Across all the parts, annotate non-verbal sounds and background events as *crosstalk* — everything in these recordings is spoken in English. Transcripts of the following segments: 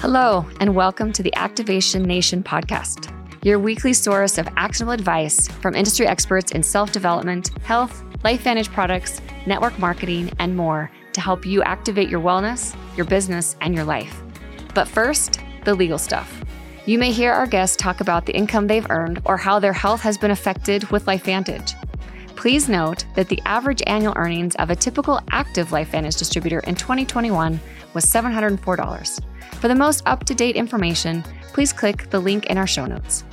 Hello, and welcome to the Activation Nation podcast, your weekly source of actionable advice from industry experts in self development, health, LifeVantage products, network marketing, and more to help you activate your wellness, your business, and your life. But first, the legal stuff. You may hear our guests talk about the income they've earned or how their health has been affected with Life LifeVantage. Please note that the average annual earnings of a typical active Life LifeVantage distributor in 2021 was $704. For the most up to date information, please click the link in our show notes.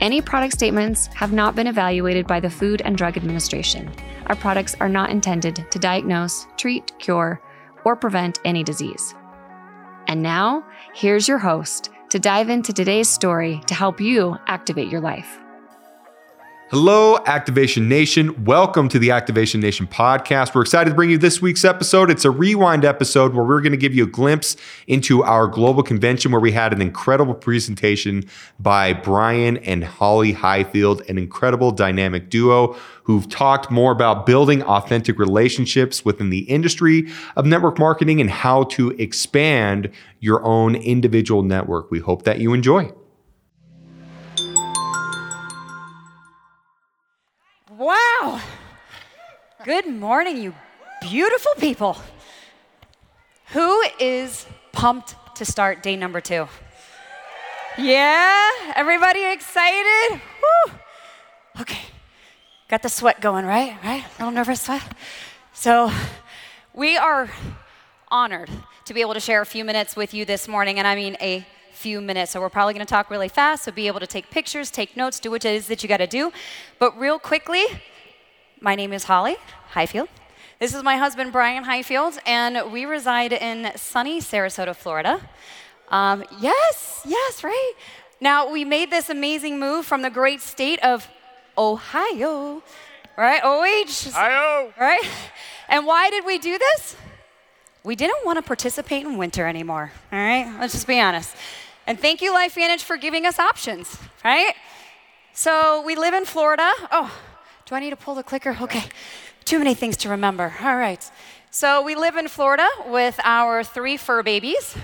Any product statements have not been evaluated by the Food and Drug Administration. Our products are not intended to diagnose, treat, cure, or prevent any disease. And now, here's your host to dive into today's story to help you activate your life. Hello, Activation Nation. Welcome to the Activation Nation podcast. We're excited to bring you this week's episode. It's a rewind episode where we're going to give you a glimpse into our global convention where we had an incredible presentation by Brian and Holly Highfield, an incredible dynamic duo who've talked more about building authentic relationships within the industry of network marketing and how to expand your own individual network. We hope that you enjoy. Wow. Good morning, you beautiful people. Who is pumped to start day number two? Yeah? Everybody excited? Woo. Okay. Got the sweat going, right? Right? A little nervous sweat? So, we are honored to be able to share a few minutes with you this morning, and I mean a few minutes. So we're probably going to talk really fast, so be able to take pictures, take notes, do what it is that you got to do. But real quickly, my name is Holly Highfield. This is my husband, Brian Highfield, and we reside in sunny Sarasota, Florida. Um, yes, yes, right. Now, we made this amazing move from the great state of Ohio, right? OH. Ohio. Right? And why did we do this? We didn't want to participate in winter anymore, all right? Let's just be honest. And thank you, Life LifeVantage, for giving us options, right? So we live in Florida. Oh, do I need to pull the clicker? Okay. Too many things to remember. All right. So we live in Florida with our three fur babies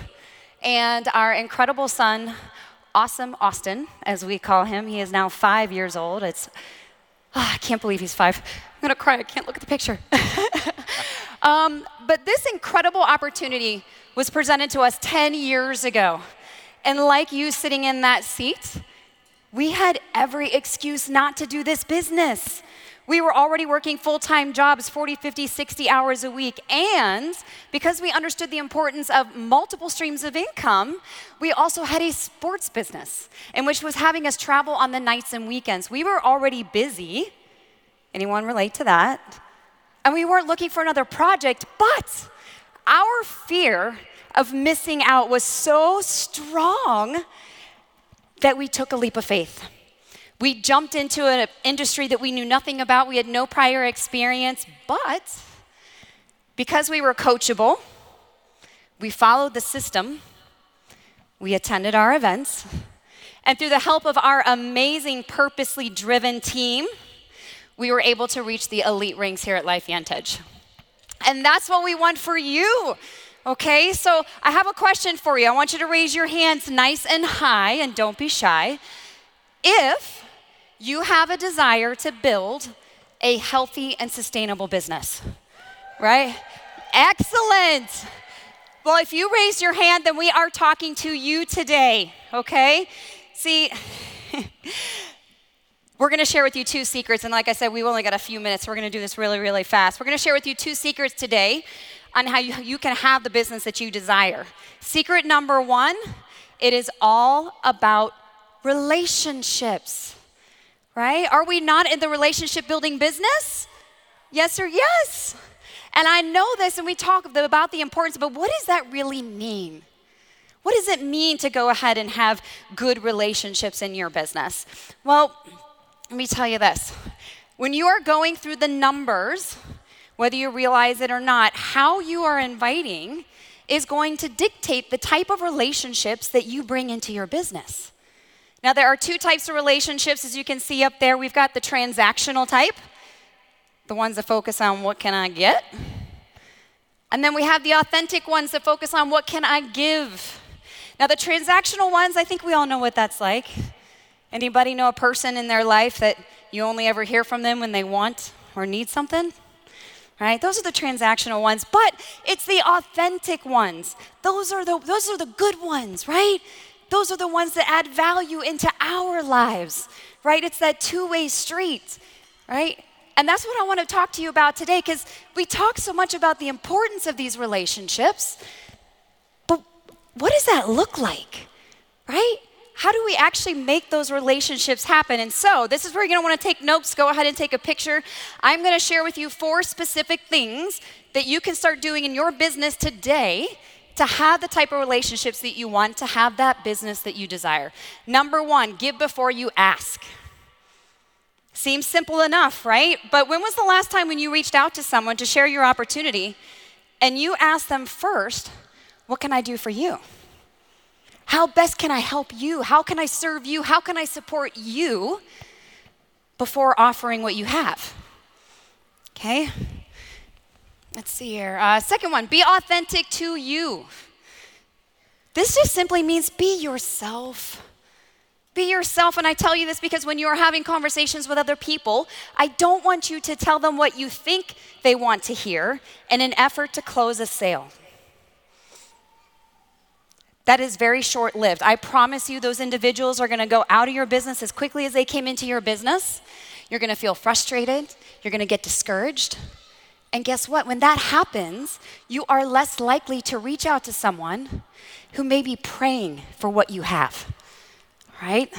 and our incredible son, Awesome Austin, as we call him. He is now five years old. It's, oh, I can't believe he's five. I'm gonna cry. I can't look at the picture. *laughs* um, but this incredible opportunity was presented to us 10 years ago. And like you sitting in that seat, we had every excuse not to do this business. We were already working full time jobs, 40, 50, 60 hours a week. And because we understood the importance of multiple streams of income, we also had a sports business in which was having us travel on the nights and weekends. We were already busy. Anyone relate to that? And we weren't looking for another project, but our fear of missing out was so strong that we took a leap of faith. We jumped into an industry that we knew nothing about, we had no prior experience, but because we were coachable, we followed the system, we attended our events, and through the help of our amazing, purposely driven team, we were able to reach the elite rings here at LifeVantage. And that's what we want for you. Okay, so I have a question for you. I want you to raise your hands nice and high and don't be shy. If you have a desire to build a healthy and sustainable business, right? Excellent. Well, if you raise your hand, then we are talking to you today, okay? See, *laughs* we're going to share with you two secrets. And like I said, we've only got a few minutes. So we're going to do this really, really fast. We're going to share with you two secrets today on how you, you can have the business that you desire. Secret number one it is all about relationships, right? Are we not in the relationship building business? Yes or yes? And I know this, and we talk about the importance, but what does that really mean? What does it mean to go ahead and have good relationships in your business? Well, let me tell you this. When you are going through the numbers, whether you realize it or not, how you are inviting is going to dictate the type of relationships that you bring into your business. Now, there are two types of relationships, as you can see up there. We've got the transactional type, the ones that focus on what can I get. And then we have the authentic ones that focus on what can I give. Now, the transactional ones, I think we all know what that's like. Anybody know a person in their life that you only ever hear from them when they want or need something? Right? Those are the transactional ones, but it's the authentic ones. Those are the those are the good ones, right? Those are the ones that add value into our lives, right? It's that two-way street, right? And that's what I want to talk to you about today because we talk so much about the importance of these relationships. But what does that look like? Right? How do we actually make those relationships happen? And so, this is where you're going to want to take notes. Go ahead and take a picture. I'm going to share with you four specific things that you can start doing in your business today to have the type of relationships that you want, to have that business that you desire. Number one, give before you ask. Seems simple enough, right? But when was the last time when you reached out to someone to share your opportunity and you asked them first, What can I do for you? How best can I help you? How can I serve you? How can I support you before offering what you have? Okay? Let's see here. Uh, second one, be authentic to you. This just simply means be yourself. Be yourself. And I tell you this because when you are having conversations with other people, I don't want you to tell them what you think they want to hear in an effort to close a sale. That is very short lived. I promise you, those individuals are gonna go out of your business as quickly as they came into your business. You're gonna feel frustrated, you're gonna get discouraged. And guess what? When that happens, you are less likely to reach out to someone who may be praying for what you have right?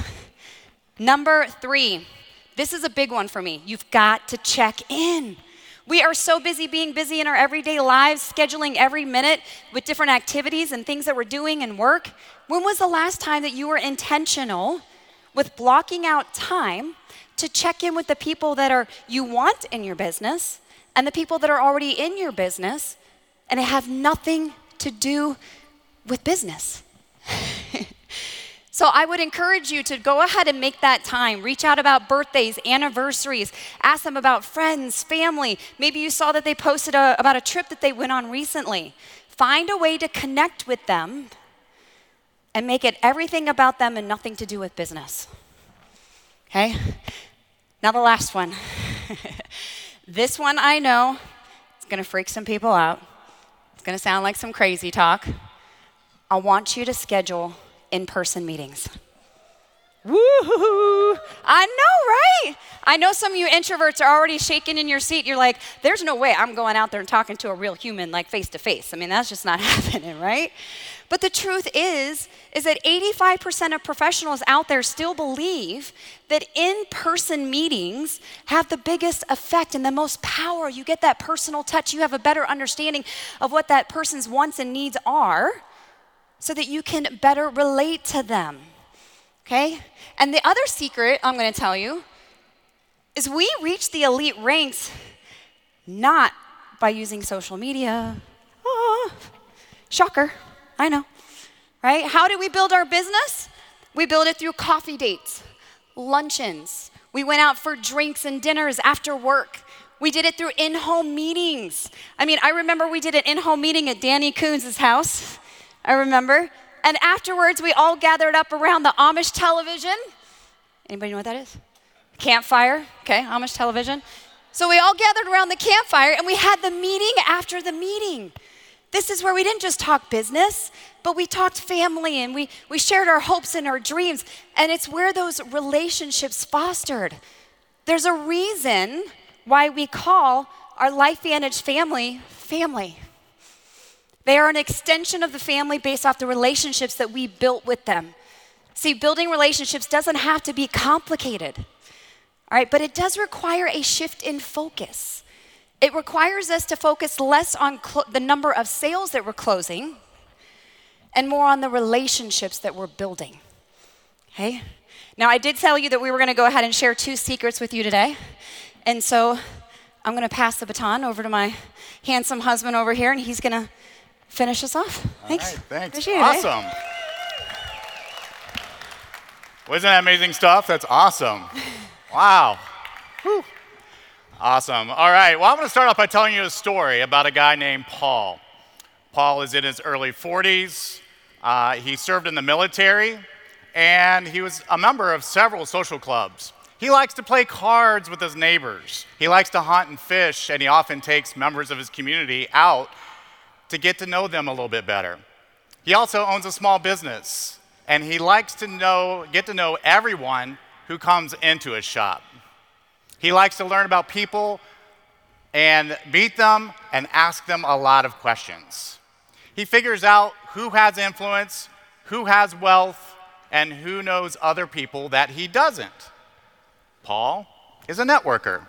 Number three, this is a big one for me. You've got to check in. We are so busy being busy in our everyday lives, scheduling every minute with different activities and things that we're doing and work. When was the last time that you were intentional with blocking out time to check in with the people that are you want in your business and the people that are already in your business and have nothing to do with business? *laughs* So I would encourage you to go ahead and make that time. Reach out about birthdays, anniversaries, ask them about friends, family. Maybe you saw that they posted a, about a trip that they went on recently. Find a way to connect with them and make it everything about them and nothing to do with business. Okay? Now, the last one. *laughs* this one I know it's to freak some people out. It's to sound like some crazy talk. I want you to schedule in person meetings. Woo! I know, right? I know some of you introverts are already shaking in your seat. You're like, there's no way I'm going out there and talking to a real human like face to face. I mean, that's just not *laughs* happening, right? But the truth is is that 85% of professionals out there still believe that in-person meetings have the biggest effect and the most power. You get that personal touch, you have a better understanding of what that person's wants and needs are so that you can better relate to them. Okay? And the other secret I'm going to tell you is we reach the elite ranks not by using social media. Oh, shocker, I know. Right? How do we build our business? We build it through coffee dates, luncheons. We went out for drinks and dinners after work. We did it through in home meetings. I mean, I remember we did an in home meeting at Danny Coons' house. I remember. And afterwards, we all gathered up around the Amish television. Anybody know what that is? Campfire, okay, Amish television. So we all gathered around the campfire and we had the meeting after the meeting. This is where we didn't just talk business, but we talked family and we, we shared our hopes and our dreams. And it's where those relationships fostered. There's a reason why we call our LifeVantage family family. They are an extension of the family based off the relationships that we built with them. See, building relationships doesn't have to be complicated, all right, but it does require a shift in focus. It requires us to focus less on cl- the number of sales that we're closing and more on the relationships that we're building. Okay? Now, I did tell you that we were going to go ahead and share two secrets with you today. And so I'm going to pass the baton over to my handsome husband over here, and he's going to finish us off. Thanks. Right, thanks. Appreciate awesome. It, Wasn't that amazing stuff? That's awesome. *laughs* Wow. Whew. Awesome. All right. Well, I'm going to start off by telling you a story about a guy named Paul. Paul is in his early 40s. Uh, he served in the military, and he was a member of several social clubs. He likes to play cards with his neighbors. He likes to hunt and fish, and he often takes members of his community out to get to know them a little bit better. He also owns a small business, and he likes to know, get to know everyone who comes into his shop. He likes to learn about people and meet them and ask them a lot of questions. He figures out who has influence, who has wealth, and who knows other people that he doesn't. Paul is a networker.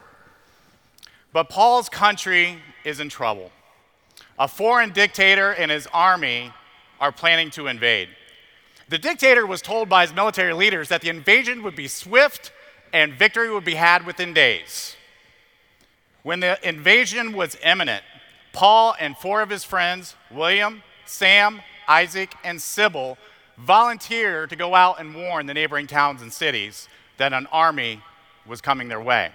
But Paul's country is in trouble. A foreign dictator and his army are planning to invade. The dictator was told by his military leaders that the invasion would be swift and victory would be had within days. When the invasion was imminent, Paul and four of his friends, William, Sam, Isaac, and Sybil, volunteered to go out and warn the neighboring towns and cities that an army was coming their way.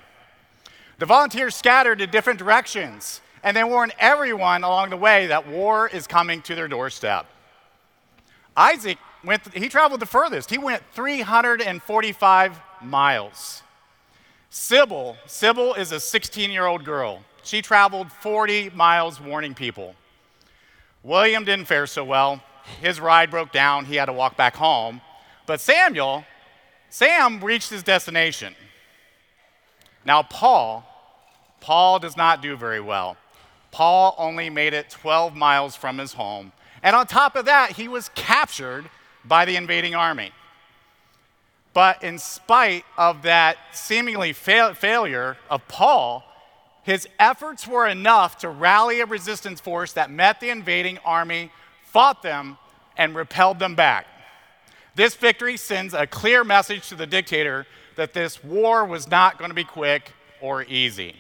The volunteers scattered in different directions, and they warn everyone along the way that war is coming to their doorstep. Isaac went, he traveled the furthest. He went 345 miles. Sybil, Sybil is a 16 year old girl. She traveled 40 miles warning people. William didn't fare so well. His ride broke down. He had to walk back home. But Samuel, Sam reached his destination. Now, Paul, Paul does not do very well. Paul only made it 12 miles from his home. And on top of that, he was captured by the invading army. But in spite of that seemingly fail- failure of Paul, his efforts were enough to rally a resistance force that met the invading army, fought them, and repelled them back. This victory sends a clear message to the dictator that this war was not going to be quick or easy.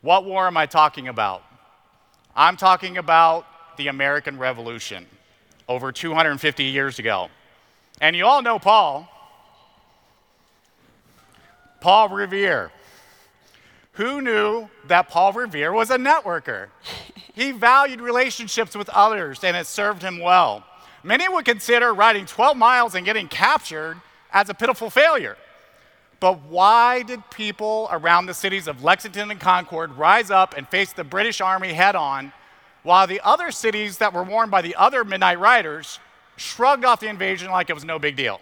What war am I talking about? I'm talking about the American Revolution over 250 years ago. And you all know Paul. Paul Revere. Who knew that Paul Revere was a networker? he valued relationships with others and it served him well. Many would consider riding 12 miles and getting captured as a pitiful failure. But why did people around the cities of Lexington and Concord rise up and face the British Army head on, while the other cities that were warned by the other Midnight Riders shrugged off the invasion like it was no big deal?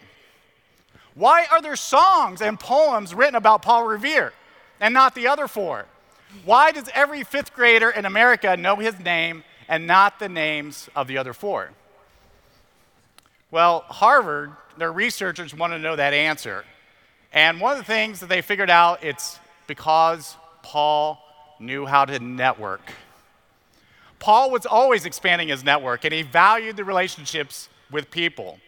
Why are there songs and poems written about Paul Revere and not the other four? Why does every fifth grader in America know his name and not the names of the other four? Well, Harvard, their researchers want to know that answer. And one of the things that they figured out, it's because Paul knew how to network. Paul was always expanding his network and he valued the relationships with people.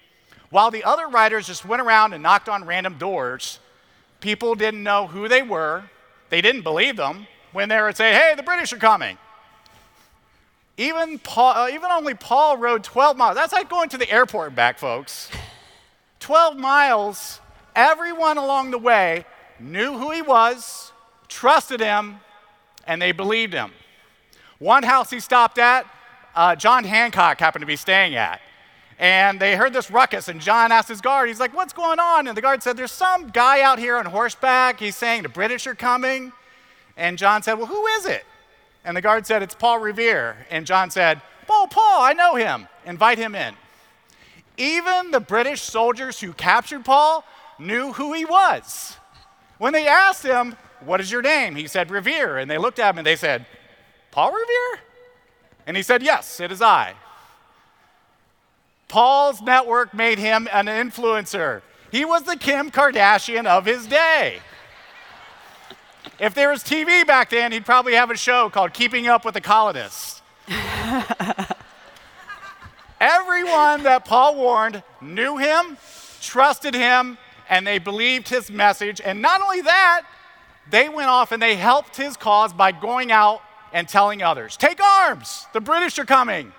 While the other writers just went around and knocked on random doors, people didn't know who they were. They didn't believe them when they would say, hey, the British are coming. Even, Paul, uh, even only Paul rode 12 miles. That's like going to the airport back, folks. 12 miles Everyone along the way knew who he was, trusted him, and they believed him. One house he stopped at, uh, John Hancock happened to be staying at. And they heard this ruckus, and John asked his guard, he's like, What's going on? And the guard said, There's some guy out here on horseback. He's saying the British are coming. And John said, Well, who is it? And the guard said, It's Paul Revere. And John said, Paul, Paul, I know him. Invite him in. Even the British soldiers who captured Paul knew who he was. When they asked him, What is your name? He said, Revere. And they looked at him and they said, Paul Revere? And he said, Yes, it is I. Paul's network made him an influencer. He was the Kim Kardashian of his day. If there was TV back then, he'd probably have a show called Keeping Up with the Colonists. *laughs* Everyone that Paul warned knew him, trusted him, and they believed his message. And not only that, they went off and they helped his cause by going out and telling others, Take arms, the British are coming.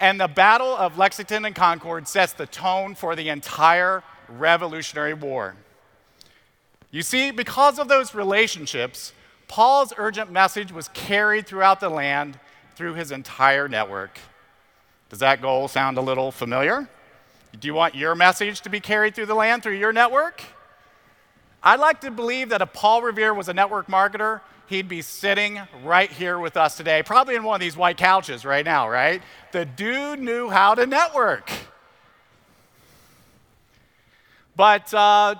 And the Battle of Lexington and Concord sets the tone for the entire Revolutionary War. You see, because of those relationships, Paul's urgent message was carried throughout the land through his entire network. Does that goal sound a little familiar? Do you want your message to be carried through the land through your network? I'd like to believe that if Paul Revere was a network marketer, he'd be sitting right here with us today, probably in one of these white couches right now, right? The dude knew how to network. But uh,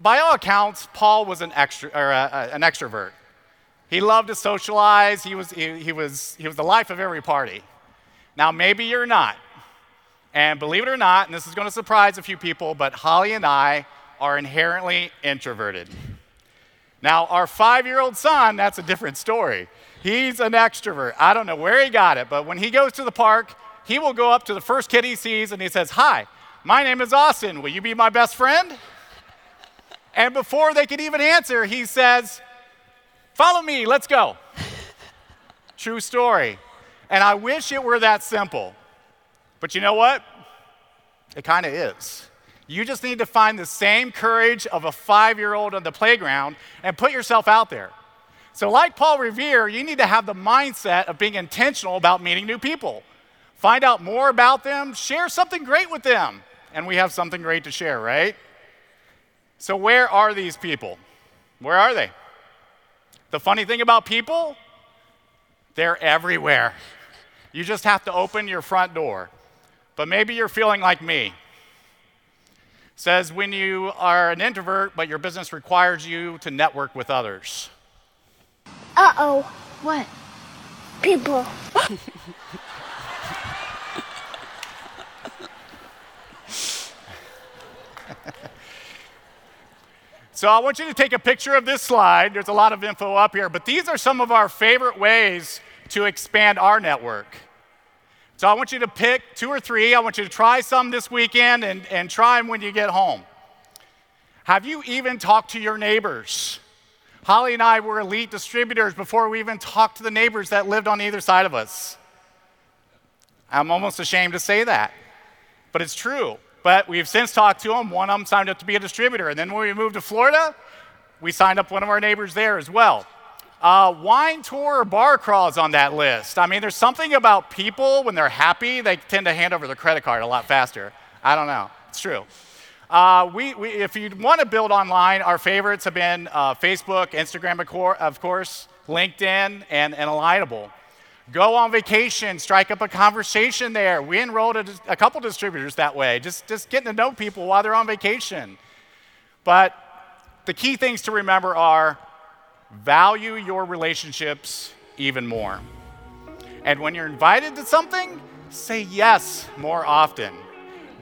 by all accounts, Paul was an, extra, or, uh, uh, an extrovert. He loved to socialize. He was, he, he, was, he was the life of every party. Now, maybe you're not. And believe it or not, and this is going to surprise a few people, but Holly and I are inherently introverted. Now, our five year old son, that's a different story. He's an extrovert. I don't know where he got it, but when he goes to the park, he will go up to the first kid he sees and he says, Hi, my name is Austin. Will you be my best friend? And before they could even answer, he says, Follow me, let's go. *laughs* True story. And I wish it were that simple. But you know what? It kind of is. You just need to find the same courage of a five year old on the playground and put yourself out there. So, like Paul Revere, you need to have the mindset of being intentional about meeting new people. Find out more about them, share something great with them. And we have something great to share, right? So, where are these people? Where are they? The funny thing about people, they're everywhere. You just have to open your front door. But maybe you're feeling like me. says when you are an introvert, but your business requires you to network with others. Uh oh. What? People. So I want you to take a picture of this slide. There's a lot of info up here, but these are some of our favorite ways to expand our network. So I want you to pick two or three. I want you to try some this weekend and, and try them when you get home. Have you even talked to your neighbors? Holly and I were elite distributors before we even talked to the neighbors that lived on either side of us. I'm almost ashamed to say that, but it's true. But we've since talked to them. One of them signed up to be a distributor. And then when we moved to Florida, we signed up one of our neighbors there as well. Uh, wine tour or bar crawls on that list. I mean, there's something about people when they're happy, they tend to hand over their credit card a lot faster. I don't know. It's true. Uh, we, we, if you want to build online, our favorites have been uh, Facebook, Instagram, of course, LinkedIn, and, and Alignable. Go on vacation, strike up a conversation there. We enrolled a, a couple distributors that way, just, just getting to know people while they're on vacation. But the key things to remember are value your relationships even more. And when you're invited to something, say yes more often.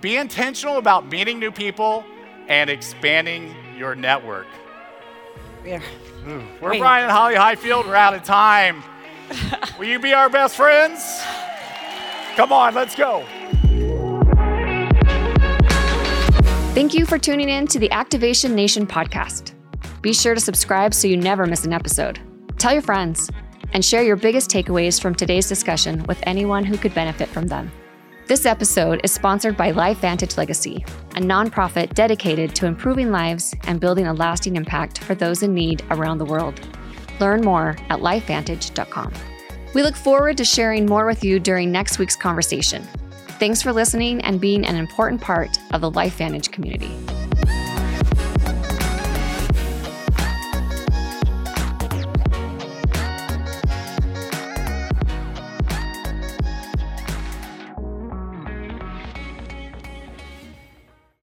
Be intentional about meeting new people and expanding your network. We're, hmm. We're Wait. Brian and Holly Highfield. We're out of time. *laughs* Will you be our best friends? Come on, let's go. Thank you for tuning in to the Activation Nation podcast. Be sure to subscribe so you never miss an episode. Tell your friends and share your biggest takeaways from today's discussion with anyone who could benefit from them. This episode is sponsored by LifeVantage Legacy, a nonprofit dedicated to improving lives and building a lasting impact for those in need around the world. Learn more at lifevantage.com. We look forward to sharing more with you during next week's conversation. Thanks for listening and being an important part of the LifeVantage community.